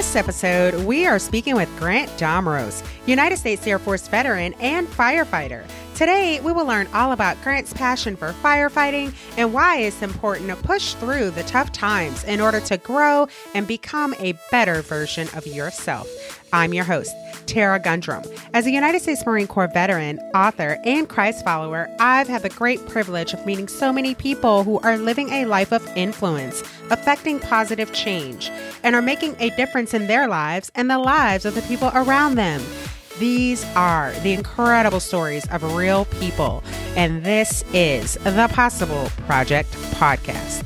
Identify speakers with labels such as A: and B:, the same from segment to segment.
A: This episode, we are speaking with Grant Domroes, United States Air Force veteran and firefighter. Today, we will learn all about Grant's passion for firefighting and why it's important to push through the tough times in order to grow and become a better version of yourself. I'm your host, Tara Gundrum. As a United States Marine Corps veteran, author, and Christ follower, I've had the great privilege of meeting so many people who are living a life of influence, affecting positive change, and are making a difference in their lives and the lives of the people around them. These are the incredible stories of real people, and this is the Possible Project Podcast.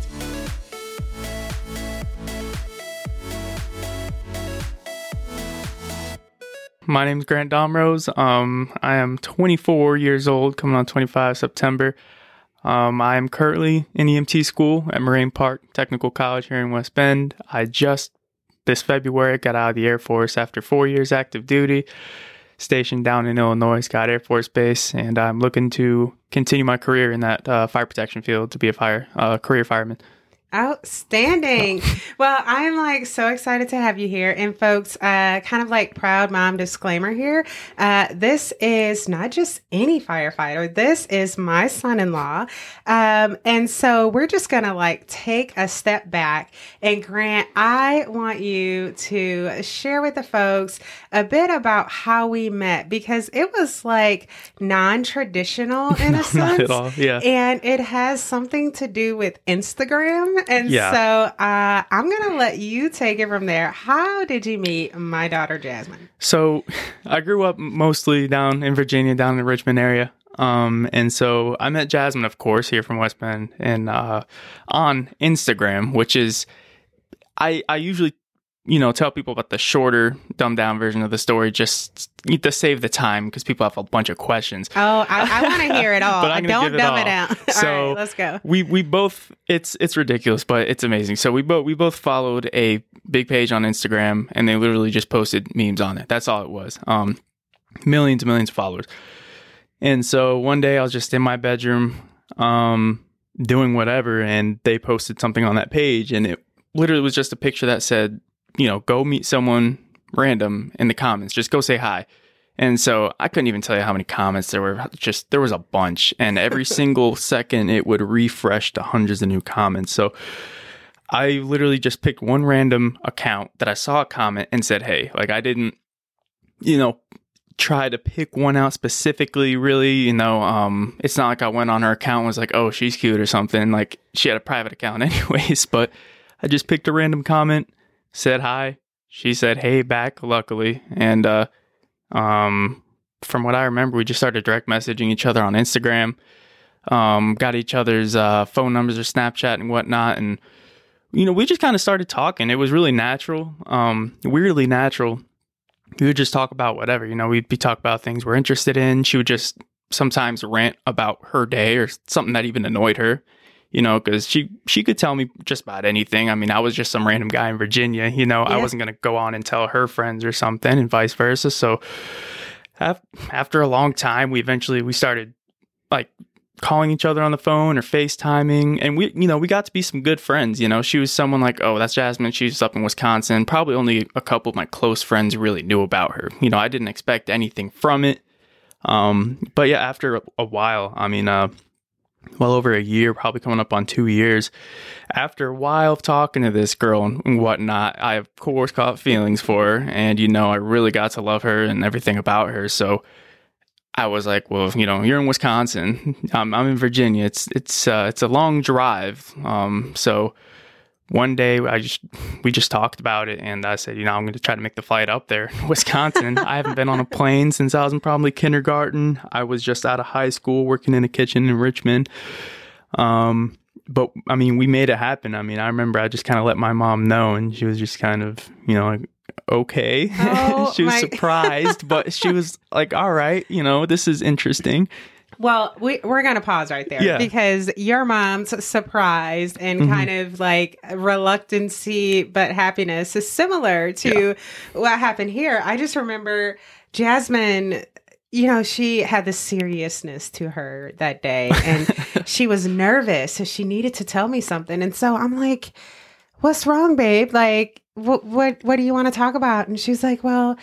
B: My name is Grant Domroes. Um, I am 24 years old, coming on 25 September. Um, I am currently in EMT school at Moraine Park Technical College here in West Bend. I just this February got out of the Air Force after four years active duty, stationed down in Illinois, Scott Air Force Base, and I'm looking to continue my career in that uh, fire protection field to be a fire uh, career fireman.
A: Outstanding. well, I'm like so excited to have you here. And folks, uh, kind of like proud mom disclaimer here. Uh, this is not just any firefighter. This is my son-in-law. Um, and so we're just going to like take a step back and Grant, I want you to share with the folks a bit about how we met because it was like non-traditional in a sense.
B: Not at all. Yeah.
A: And it has something to do with Instagram and
B: Yeah.
A: so uh, I'm going to let you take it from there. How did you meet my daughter, Jasmine?
B: So I grew up mostly down in Virginia, down in the Richmond area. Um, and so I met Jasmine, of course, here from West Bend and uh, on Instagram, which is I I usually you know tell people about the shorter, dumbed down version of the story just to save the time because people have a bunch of questions.
A: Oh, I, I want to hear it all.
B: But I'm
A: Don't
B: it
A: dumb
B: all.
A: it out. all
B: So-
A: right, let's go.
B: we we both it's it's ridiculous but it's amazing so we both we both followed a big page on instagram and they literally just posted memes on it that's all it was um millions and millions of followers and so one day i was just in my bedroom um doing whatever and they posted something on that page and it literally was just a picture that said you know go meet someone random in the comments just go say hi and so I couldn't even tell you how many comments there were. Just there was a bunch, and every single second it would refresh to hundreds of new comments. So I literally just picked one random account that I saw a comment and said, "Hey," like I didn't, you know, try to pick one out specifically. Really, you know, um, it's not like I went on her account and was like, "Oh, she's cute" or something. Like she had a private account, anyways. But I just picked a random comment, said hi. She said, "Hey," back, luckily, and uh, um, from what I remember, we just started direct messaging each other on Instagram. Um, got each other's uh, phone numbers or Snapchat and whatnot, and you know, we just kind of started talking. It was really natural, um, weirdly natural. We would just talk about whatever, you know. We'd be talk about things we're interested in. She would just sometimes rant about her day or something that even annoyed her, you know, because she she could tell me just about anything. I mean, I was just some random guy in Virginia, you know. I wasn't gonna go on and tell her friends or something, and vice versa. So af- after a long time, we eventually we started like calling each other on the phone or FaceTiming, and we you know we got to be some good friends. You know, she was someone like, oh, that's Jasmine. She's up in Wisconsin. Probably only a couple of my close friends really knew about her. You know, I didn't expect anything from it. Um, but yeah, after a, a while, I mean, uh, well over a year, probably coming up on two years. After a while of talking to this girl and, whatnot, I of course caught feelings for her, and you know, I really got to love her and everything about her. So I was like, well, you know, you're in Wisconsin, I'm, I'm in Virginia. It's it's uh, it's a long drive. Um, so one day I just we just talked about it, and I said, you know, I'm going to try to make the flight up there, in Wisconsin. I haven't been on a plane since I was in probably kindergarten. I was just out of high school working in a kitchen in Richmond. Um, but I mean, we made it happen. I mean, I remember I just kind of let my mom know, and she was just kind of, you know, like, okay.
A: Oh,
B: she was
A: my-
B: surprised, but she was like, all right, you know, this is interesting.
A: Well, we, we're going to pause right there
B: Yeah.
A: because your mom's surprised and
B: Mhm.
A: kind of like reluctancy, but happiness is similar to what happened here. I just remember Jasmine, you know, she had this seriousness to her that day and she was nervous. So she needed to tell me something. And so I'm like, what's wrong, babe? Like, what, what, what do you want to talk about? And she's like, well,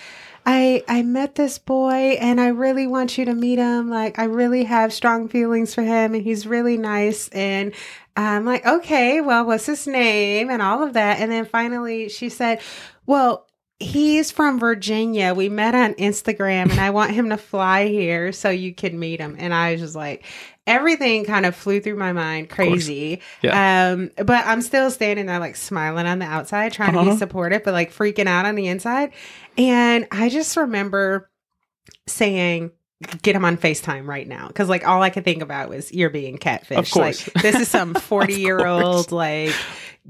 A: I, I met this boy and I really want you to meet him. Like, I really have strong feelings for him and he's really nice. And I'm like, okay, well, what's his name and all of that. And then finally she said, well, he's from Virginia. We met on Instagram and I want him to fly here so you can meet him. And I was just like, everything kind of flew through my mind crazy.
B: Yeah.
A: Um, but I'm still standing there like smiling on the outside, trying to
B: Uh-huh.
A: be supportive, but like freaking out on the inside. And I just remember saying, Get him on FaceTime right now. Cause like all I could think about was you're being catfish.
B: Of course.
A: Like this is some 40 year old like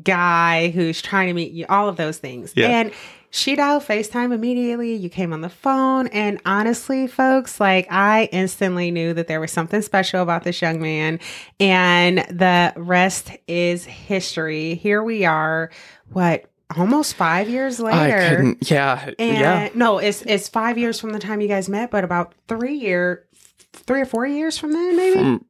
A: guy who's trying to meet you, all of those things.
B: Yeah.
A: And she dialed FaceTime immediately. You came on the phone. And honestly, folks, like I instantly knew that there was something special about this young man. And the rest is history. Here we are, what, almost five years later?
B: I couldn't. Yeah.
A: And
B: yeah.
A: no, it's it's five years from the time you guys met, but about three year, three or four years from then, maybe.
B: From,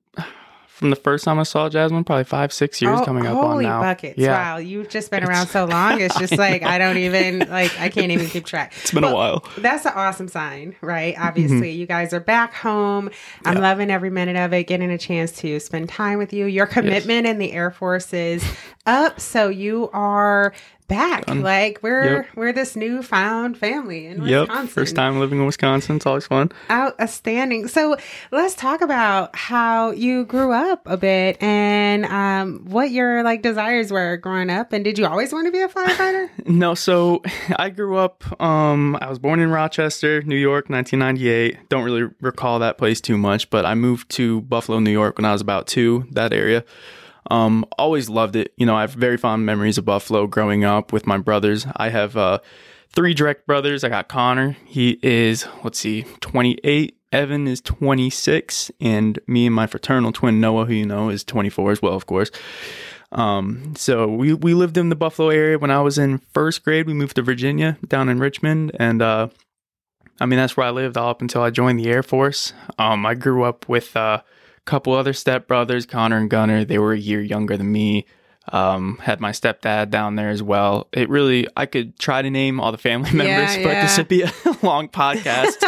B: from the first time I saw Jasmine, probably five, six years
A: Oh,
B: coming up on
A: holy
B: now.
A: buckets!
B: Yeah.
A: Wow, you've just been around so long. It's just like I don't even like I can't even keep track.
B: It's been a while.
A: That's an awesome sign, right? Mm-hmm. Obviously, you guys are back home. I'm
B: Yeah.
A: loving every minute of it, getting a chance to spend time with you. Your commitment in the Air Force is up, so you are back.
B: Done.
A: Like we're
B: Yep.
A: we're this newfound family in
B: Yep.
A: Wisconsin.
B: First time living in Wisconsin. It's always fun.
A: Outstanding. So let's talk about how you grew up a bit and um, what your like desires were growing up. And did you always want to be a firefighter?
B: No, so I grew up. Um, I was born in Rochester, New York, 1998. Don't really recall that place too much, but I moved to Buffalo, New York when I was about two. That area. Um, always loved it. You know, I have very fond memories of Buffalo growing up with my brothers. I have uh, three direct brothers. I got Connor. He is let's see, 28. Evan is 26, and me and my fraternal twin Noah, who you know is 24 as well, of course. Um, so we we lived in the Buffalo area when I was in first grade. We moved to Virginia, down in Richmond, and uh, I mean that's where I lived all up until I joined the Air Force. Um, I grew up with uh, couple other stepbrothers, Connor and Gunner. They were a year younger than me. Um, had my stepdad down there as well. It really, I could try to name all the family members, but
A: yeah.
B: this would be a long podcast.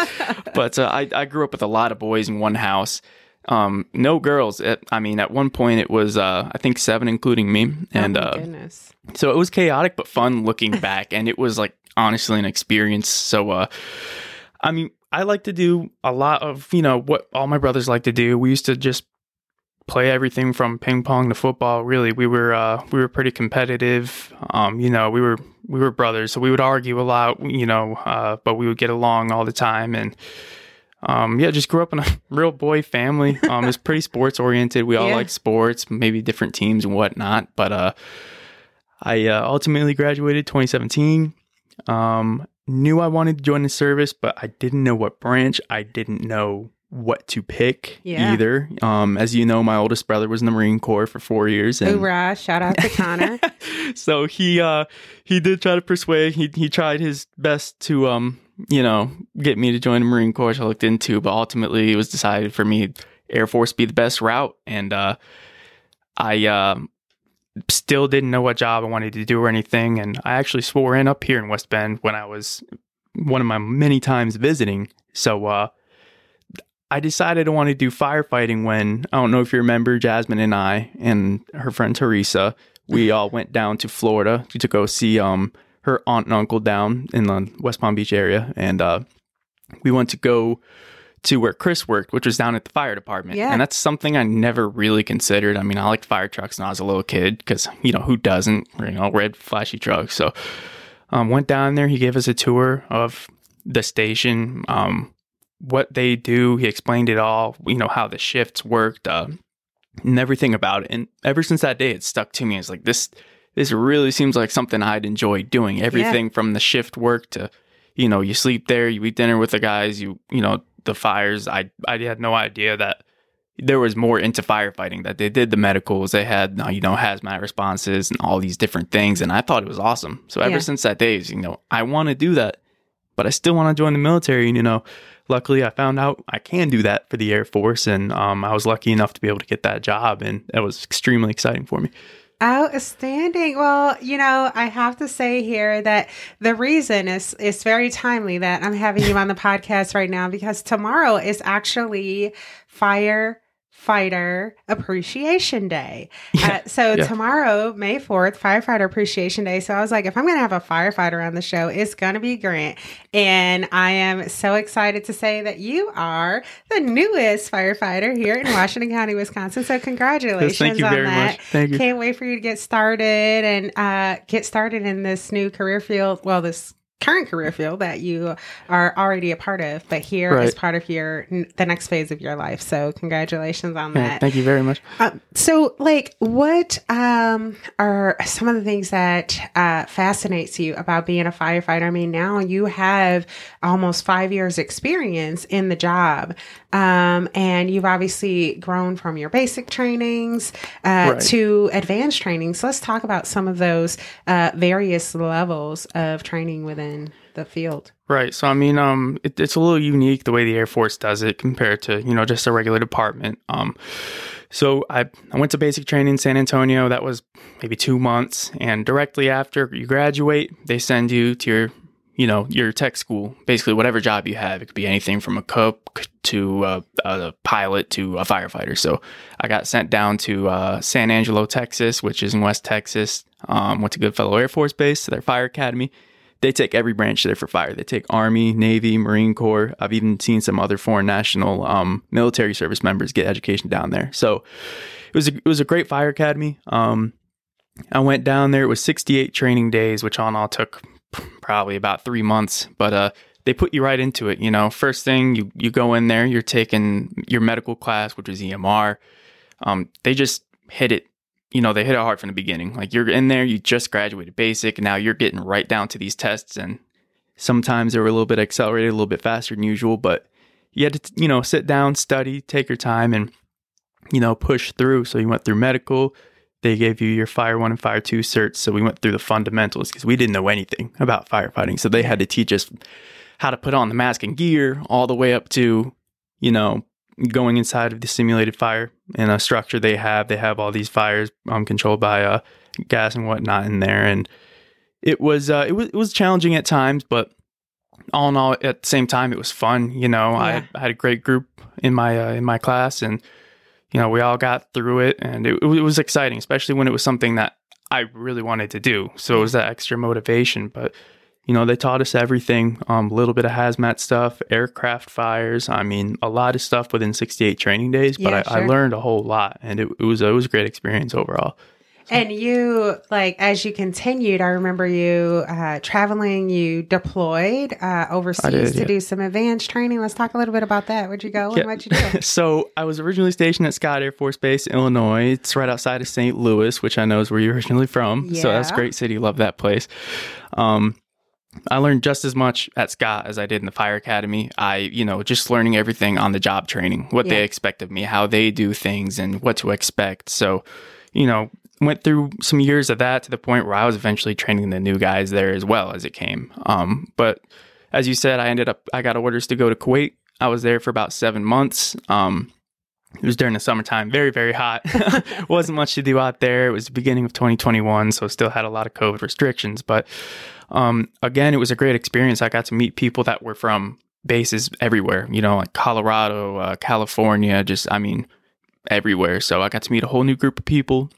B: but uh, I, I grew up with a lot of boys in one house. Um, no girls. At, I mean, at one point it was, uh, I think seven, including me. And,
A: oh
B: uh, so it was chaotic but fun looking back and it was like honestly an experience so uh i mean i like to do a lot of you know what all my brothers like to do we used to just play everything from ping pong to football really we were uh we were pretty competitive um you know we were we were brothers so we would argue a lot you know uh but we would get along all the time and um, yeah, just grew up in a real boy family. Um, it's pretty sports oriented. We all
A: Yeah.
B: like sports, maybe different teams and whatnot. But uh, I uh, ultimately graduated 2017. Um, knew I wanted to join the service, but I didn't know what branch. I didn't know what to pick
A: Yeah.
B: either. Um, as you know, my oldest brother was in the Marine Corps for four years, and
A: Hoorah. Shout out to Connor.
B: so he uh he did try to persuade he he tried his best to um you know get me to join the marine corps which i looked into but ultimately it was decided for me air force be the best route and uh i um still didn't know what job i wanted to do or anything and i actually swore in up here in west bend when i was one of my many times visiting so uh I decided I wanted to do firefighting when I don't know if you remember Jasmine and I and her friend Teresa. We all went down to Florida to go see um her aunt and uncle down in the West Palm Beach area, and uh, we went to go to where Chris worked, which was down at the fire department.
A: Yeah.
B: And that's something I never really considered. I mean, I liked fire trucks when I was a little kid because, you know, who doesn't? You know, red, flashy trucks. So um, went down there. He gave us a tour of the station, um, what they do. He explained it all, you know, how the shifts worked, uh, and everything about it. And ever since that day, it stuck to me. It's like, this, this really seems like something I'd enjoy doing. Everything from the shift work to, you know, you sleep there, you eat dinner with the guys, you, you know, the fires. I, I had no idea that there was more into firefighting, that they did the medicals, they had, uh, you know, hazmat responses and all these different things. And I thought it was awesome. So ever
A: Yeah.
B: since that day, you know, I want to do that, but I still want to join the military. And, you know, luckily I found out I can do that for the Air Force. And um, I was lucky enough to be able to get that job. And that was extremely exciting for me.
A: Outstanding. Well, you know, I have to say here that the reason is it's very timely that I'm having you on the podcast right now because tomorrow is actually fire Firefighter Appreciation Day. Yeah, uh, so yeah. tomorrow, May 4th, Firefighter Appreciation Day. So I was like, if I'm going to have a firefighter on the show, it's going to be Grant. And I am so excited to say that you are the newest firefighter here in Washington County, Wisconsin. So congratulations
B: yes, thank you
A: on
B: very
A: that.
B: Much. Thank you.
A: Can't wait for you to get started and uh, get started in this new career field. Well, this current career field that you are already a part of, but here right. is part of your the next phase of your life. So congratulations on
B: yeah,
A: that.
B: Thank you very much.
A: Uh, so, like, what um, are some of the things that uh, fascinates you about being a firefighter? I mean, now you have almost five years experience in the job. Um, and you've obviously grown from your basic trainings uh, right. to advanced trainings. So let's talk about some of those uh, various levels of training within the field.
B: Right. So I mean, um, it, it's a little unique the way the Air Force does it compared to you know just a regular department. Um, so I I went to basic training in San Antonio. That was maybe two months, and directly after you graduate, they send you to your you know, your tech school, basically whatever job you have. It could be anything from a cook to uh, a pilot to a firefighter. So I got sent down to uh, San Angelo, Texas, which is in West Texas. Um, went to Goodfellow Air Force Base, their fire academy. They take every branch there for fire. They take Army, Navy, Marine Corps. I've even seen some other foreign national um, military service members get education down there. So it was a, it was a great fire academy. Um, I went down there. It was 68 training days, which on all took probably about three months, but uh, they put you right into it. You know, first thing you you go in there, you're taking your medical class, which is EMR. Um, they just hit it. You know, they hit it hard from the beginning. Like you're in there, you just graduated basic, now you're getting right down to these tests. And sometimes they were a little bit accelerated, a little bit faster than usual, but you had to, you know, sit down, study, take your time, and you know, push through. So you went through medical, they gave you your Fire 1 and Fire 2 certs. So we went through the fundamentals because we didn't know anything about firefighting. So they had to teach us how to put on the mask and gear all the way up to, you know, going inside of the simulated fire in a structure they have. They have all these fires um, controlled by uh, gas and whatnot in there. And it was, uh, it was, it was challenging at times, but all in all, at the same time, it was fun. You know, yeah. I, had, I, had, a great group in my, uh, in my class and, you know, we all got through it and it, it was exciting, especially when it was something that I really wanted to do. So it was that extra motivation. But, you know, they taught us everything um, a little bit of hazmat stuff, aircraft fires. I mean, a lot of stuff within 68 training days, but yeah, I, sure. I, learned a whole lot and it, it, was, it was a great experience overall.
A: And you, like, as you continued, I remember you uh, traveling, you deployed uh, overseas did, to yeah. do some advanced training. Let's talk a little bit about that. Where'd you go yeah. what'd you do?
B: so, I was originally stationed at Scott Air Force Base, Illinois. It's right outside of St. Louis, which I know is where you're originally from. Yeah. So, that's a great city. Love that place. Um, I learned just as much at Scott as I did in the fire academy. I, you know, just learning everything on the job training, what yeah. they expect of me, how they do things, and what to expect. So, you know, went through some years of that to the point where I was eventually training the new guys there as well as it came. Um, but as you said, I ended up I got orders to go to Kuwait. I was there for about seven months. Um, it was during the summertime, very very hot. wasn't much to do out there. It was the beginning of 2021, so still had a lot of COVID restrictions. But um, again, it was a great experience. I got to meet people that were from bases everywhere. You know, like Colorado, uh, California, just I mean everywhere. So I got to meet a whole new group of people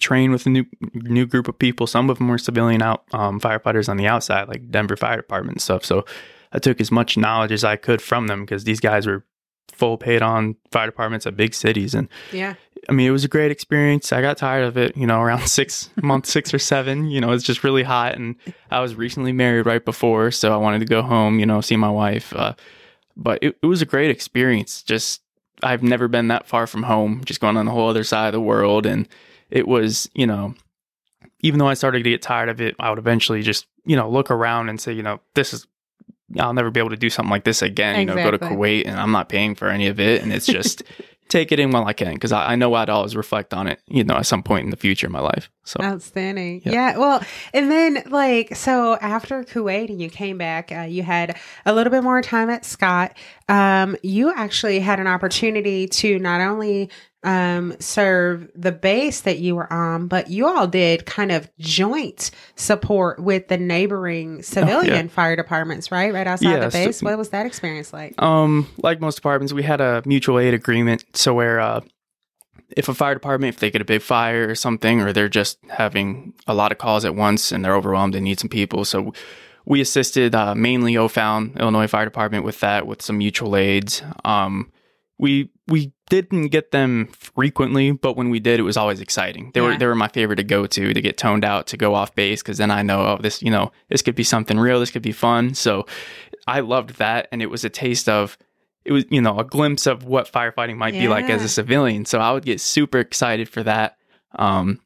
B: train with a new new group of people. Some of them were civilian out um, firefighters on the outside, like Denver Fire Department and stuff. So I took as much knowledge as I could from them because these guys were full paid on fire departments at big cities. And
A: yeah,
B: I mean, it was a great experience. I got tired of it, you know, around six months, six or seven. You know, it's just really hot, and I was recently married right before, so I wanted to go home, you know, see my wife. Uh, but it, it was a great experience. Just I've never been that far from home, just going on the whole other side of the world and it was, you know, even though I started to get tired of it, I would eventually just, you know, look around and say, you know, this is, I'll never be able to do something like this again. Exactly. You know, go to Kuwait and I'm not paying for any of it. And it's just take it in while I can because I, I, know I'd always reflect on it, you know, at some point in the future in my life. So
A: Outstanding. Yeah. yeah. Well, and then like so after Kuwait and you came back, uh, you had a little bit more time at Scott. Um, you actually had an opportunity to not only um, serve the base that you were on, but you all did kind of joint support with the neighboring civilian oh, yeah. fire departments, right? Right outside yeah, the base. So, what was that experience like?
B: Um, like most departments, we had a mutual aid agreement. So where uh, if a fire department, if they get a big fire or something, or they're just having a lot of calls at once and they're overwhelmed and need some people, so we assisted uh, mainly O'Fallon, Illinois Fire Department, with that, with some mutual aids. Um, we we didn't get them frequently, but when we did, it was always exciting. They yeah. were they were my favorite to go to to get toned out to go off base because then I know oh this you know this could be something real, this could be fun. So I loved that, and it was a taste of it was you know a glimpse of what firefighting might yeah. be like as a civilian. So I would get super excited for that. Um,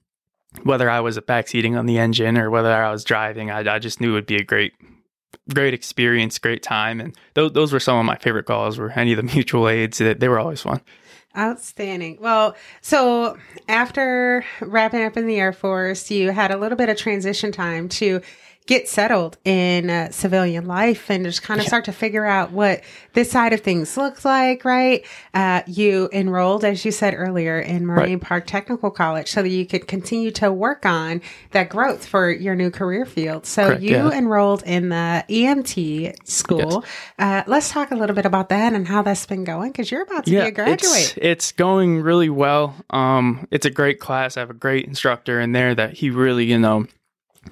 B: whether I was backseating on the engine or whether I was driving, I, I just knew it would be a great great experience, great time, and those those were some of my favorite calls. Were any of the mutual aids that they were always fun.
A: Outstanding. Well, so after wrapping up in the Air Force, you had a little bit of transition time to get settled in uh, civilian life and just kind of yeah. start to figure out what this side of things looks like, right? Uh, you enrolled, as you said earlier, in Moraine right. Park Technical College so that you could continue to work on that growth for your new career field. So Correct, you yeah. enrolled in the EMT school. Yes. Uh, let's talk a little bit about that and how that's been going because you're about to yeah, be a graduate.
B: It's, it's going really well. Um, it's a great class. I have a great instructor in there that he really, you know,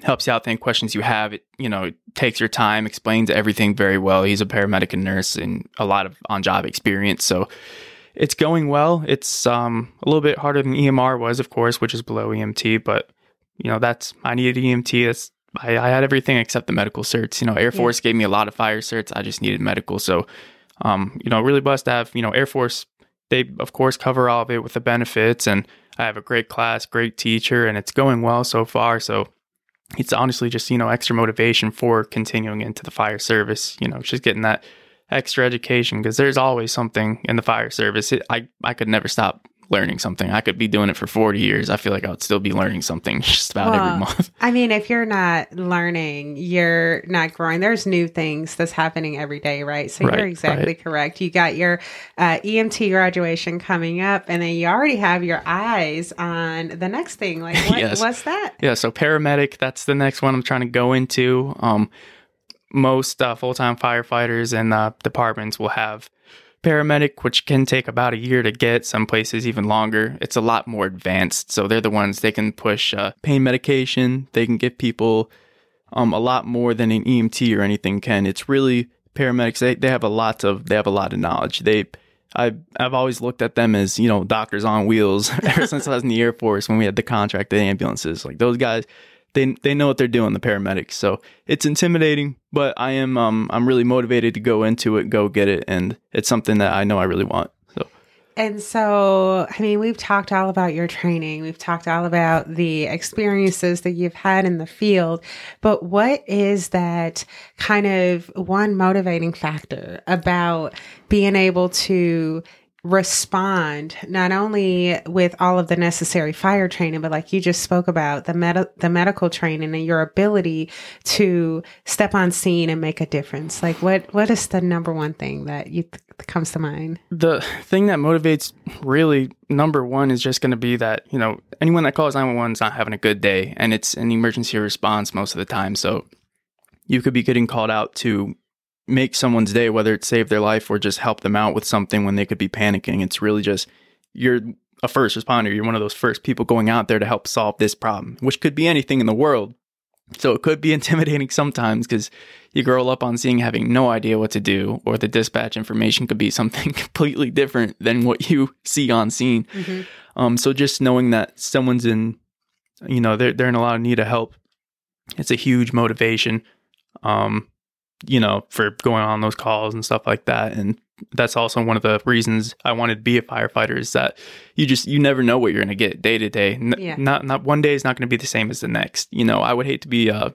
B: helps you out any questions you have. It you know it takes your time, explains everything very well. He's a paramedic and nurse and a lot of on job experience, so it's going well. It's um, a little bit harder than EMR was, of course, which is below EMT, but you know that's I needed EMT. That's I, I had everything except the medical certs. You know, Air Force yeah. gave me a lot of fire certs. I just needed medical, so um, you know, really blessed to have you know Air Force. They of course cover all of it with the benefits and. I have a great class, great teacher, and it's going well so far. So it's honestly just you know extra motivation for continuing into the fire service you know just getting that extra education because there's always something in the fire service. It, i i could never stop learning something. I could be doing it for 40 years. I feel like I would still be learning something just about well, every month.
A: I mean, if you're not learning, you're not growing. There's new things that's happening every day, right? So right, you're exactly right. correct. You got your uh, EMT graduation coming up, and then you already have your eyes on the next thing. Like, what, yes. what's that?
B: Yeah, so paramedic, that's the next one I'm trying to go into. Um, most uh, full time firefighters and uh, departments will have paramedic, which can take about a year to get, some places even longer. It's a lot more advanced. So they're the ones they can push uh, pain medication. They can give people um, a lot more than an EMT or anything can. It's really paramedics. They, they have a lot of they have a lot of knowledge. They I I've always looked at them as you know doctors on wheels ever since I was in the Air Force when we had the contracted ambulances. Like those guys, they they know what they're doing, the paramedics. So it's intimidating, but I am um I'm really motivated to go into it, go get it, and it's something that I know I really want. So
A: and so, I mean, we've talked all about your training. We've talked all about the experiences that you've had in the field. But what is that kind of one motivating factor about being able to respond not only with all of the necessary fire training but like you just spoke about the med- the medical training and your ability to step on scene and make a difference. Like what what is the number one thing that you th- comes to mind?
B: The thing that motivates really number one is just going to be that you know anyone that calls 911 is not having a good day and it's an emergency response most of the time. So you could be getting called out to make someone's day, whether it's save their life or just help them out with something when they could be panicking. It's really just you're a first responder. You're one of those first people going out there to help solve this problem, which could be anything in the world. So it could be intimidating sometimes because you grow up on seeing having no idea what to do, or the dispatch information could be something completely different than what you see on scene. Mm-hmm. Um, so just knowing that someone's in, you know, they're they're in a lot of need of help, it's a huge motivation. Um, you know, for going on those calls and stuff like that. And that's also one of the reasons I wanted to be a firefighter is that you just you never know what you're going to get day to day. Yeah. Not not one day is not going to be the same as the next. You know, I would hate to be uh,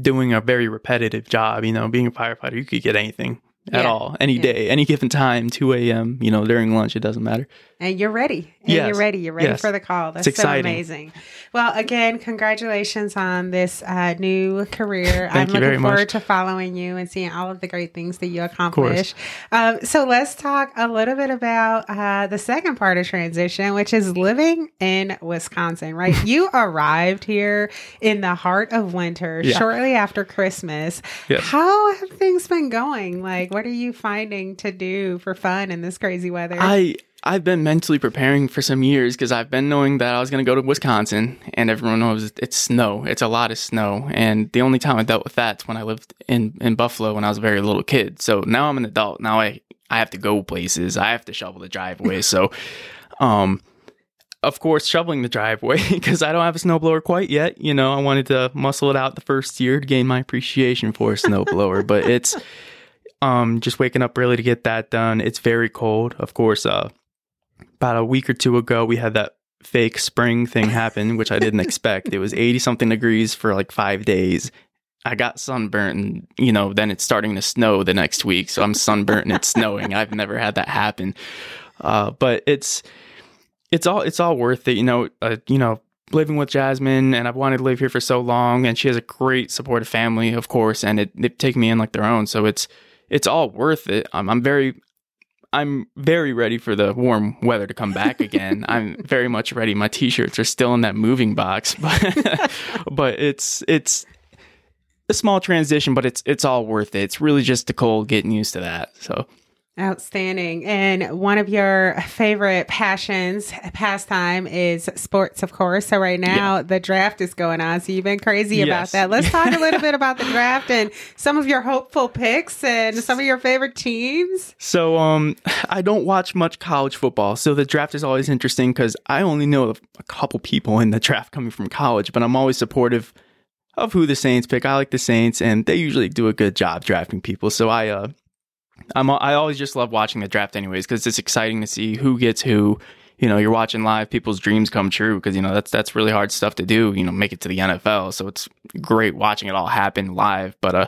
B: doing a very repetitive job. You know, being a firefighter, you could get anything at
A: Yeah.
B: all, any
A: Yeah.
B: day, any given time, 2 a.m., you know, during lunch, it doesn't matter.
A: And you're ready. And
B: Yes.
A: you're ready. You're ready
B: Yes.
A: for the call. That's so amazing. Well, again, congratulations on this uh, new career. I'm
B: Thank you
A: looking
B: very much.
A: forward to following you and seeing all of the great things that you accomplish. Um, so let's talk a little bit about uh, the second part of transition, which is living in Wisconsin, right? you arrived here in the heart of winter
B: Yeah.
A: shortly after Christmas.
B: Yes.
A: How have things been going? Like, what are you finding to do for fun in this crazy weather?
B: I I've been mentally preparing for some years because I've been knowing that I was going to go to Wisconsin, and everyone knows it's snow. It's a lot of snow, and the only time I dealt with that's when I lived in in Buffalo when I was a very little kid. So now I'm an adult. Now I I have to go places. I have to shovel the driveway. so, um. Of course, shoveling the driveway because I don't have a snowblower quite yet. You know, I wanted to muscle it out the first year to gain my appreciation for a snowblower, but it's um just waking up early to get that done. It's very cold. Of course, uh about a week or two ago we had that fake spring thing happen, which I didn't expect. It was 80 something degrees for like 5 days. I got sunburnt and you know, then it's starting to snow the next week. So I'm sunburnt and it's snowing. I've never had that happen. Uh but it's it's all it's all worth it, you know, uh, you know, living with Jasmine and I've wanted to live here for so long and she has a great supportive family, of course, and it they've taken me in like their own. So it's it's all worth it. Um, I'm very I'm very ready for the warm weather to come back again. I'm very much ready. My t-shirts are still in that moving box, but but it's it's a small transition, but it's it's all worth it. It's really just the cold getting used to that. So
A: Outstanding. And one of your favorite passions, pastime is sports, of course. So right now the draft is going on. So you've been crazy about that. Let's talk a little bit about the draft and some of your hopeful picks and some of your favorite teams.
B: So um I don't watch much college football. So the draft is always interesting cuz I only know a couple people in the draft coming from college, but I'm always supportive of who the Saints pick. I like the Saints and they usually do a good job drafting people. So I uh I'm I always just love watching the draft anyways cuz it's exciting to see who gets who. You know, you're watching live people's dreams come true because you know that's that's really hard stuff to do, you know, make it to the NFL. So it's great watching it all happen live, but uh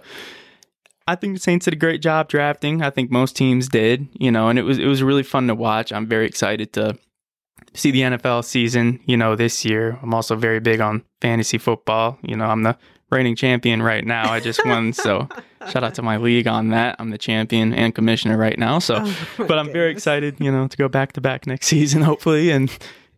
B: I think the Saints did a great job drafting. I think most teams did, you know, and it was it was really fun to watch. I'm very excited to see the NFL season, you know, this year. I'm also very big on fantasy football. You know, I'm the reigning champion right now. I just won, so shout out to my league on that. I'm the champion and commissioner right now. So,
A: Oh,
B: but I'm very excited, you know, to go back to back next season, hopefully, and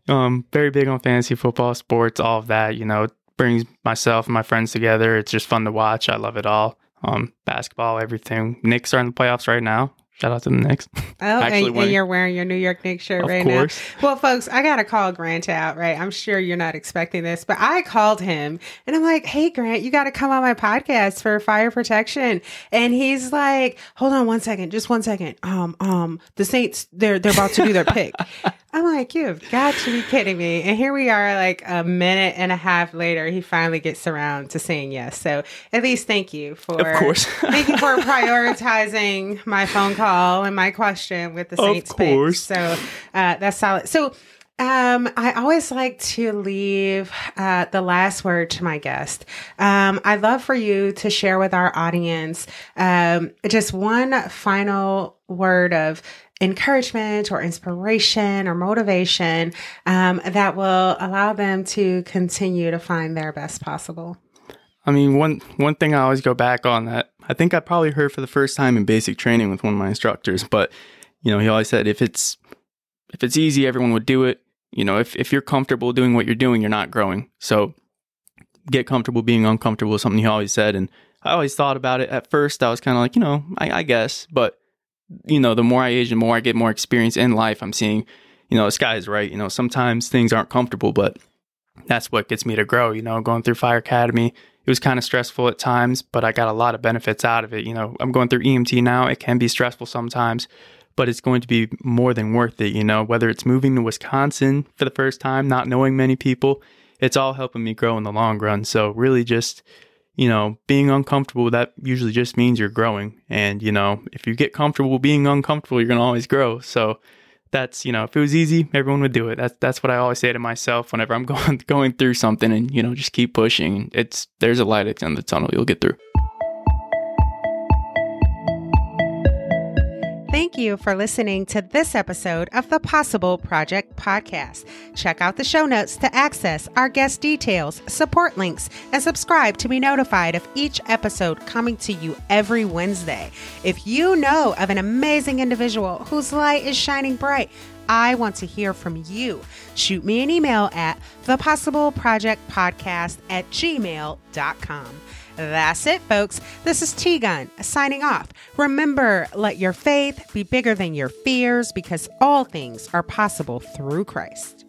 B: um, very big on fantasy football, sports, all of that. You know, it brings myself and my friends together. It's just fun to watch. I love it all. Um, basketball, everything. Knicks are in the playoffs right now. Shout out to the Knicks.
A: Oh,
B: Actually
A: and, and you're wearing your New York Knicks shirt
B: Of
A: right
B: course.
A: now. Well, folks, I got to call Grant out, right? I'm sure you're not expecting this, but I called him and I'm like, hey, Grant, you got to come on my podcast for fire protection. And he's like, hold on one second, just one second. Um, um, the Saints, they're, they're about to do their pick. I'm like, you've got to be kidding me. And here we are, like a minute and a half later, he finally gets around to saying yes. So at least thank you for,
B: Of course.
A: thank you for prioritizing my phone call and my question with the
B: Of
A: Saints pick. So uh, that's solid. So um, I always like to leave uh, the last word to my guest. Um, I'd love for you to share with our audience um, just one final word of encouragement or inspiration or motivation um, that will allow them to continue to find their best possible.
B: I mean, one one thing I always go back on that I think I probably heard for the first time in basic training with one of my instructors, but you know, he always said if it's if it's easy, everyone would do it. You know, if if you're comfortable doing what you're doing, you're not growing. So get comfortable being uncomfortable is something he always said, and I always thought about it. At first, I was kind of like, you know, I, I guess, but you know, the more I age, the more I get more experience in life. I'm seeing, you know, the sky is right. You know, sometimes things aren't comfortable, but that's what gets me to grow. You know, going through Fire Academy, it was kind of stressful at times, but I got a lot of benefits out of it. You know, I'm going through EMT now. It can be stressful sometimes, but it's going to be more than worth it. You know, whether it's moving to Wisconsin for the first time, not knowing many people, it's all helping me grow in the long run. So, really, just you know, being uncomfortable, that usually just means you're growing. And, you know, if you get comfortable being uncomfortable, you're going to always grow. So that's, you know, if it was easy, everyone would do it. That's, that's what I always say to myself whenever I'm going, going through something and, you know, just keep pushing. It's, there's a light at the end of the tunnel. You'll get through.
A: Thank you for listening to this episode of the Possible Project podcast. Check out the show notes to access our guest details, support links, and subscribe to be notified of each episode coming to you every Wednesday. If you know of an amazing individual whose light is shining bright, I want to hear from you. Shoot me an email at thepossibleprojectpodcast at gmail.com. That's it, folks. This is T Gun signing off. Remember, let your faith be bigger than your fears because all things are possible through Christ.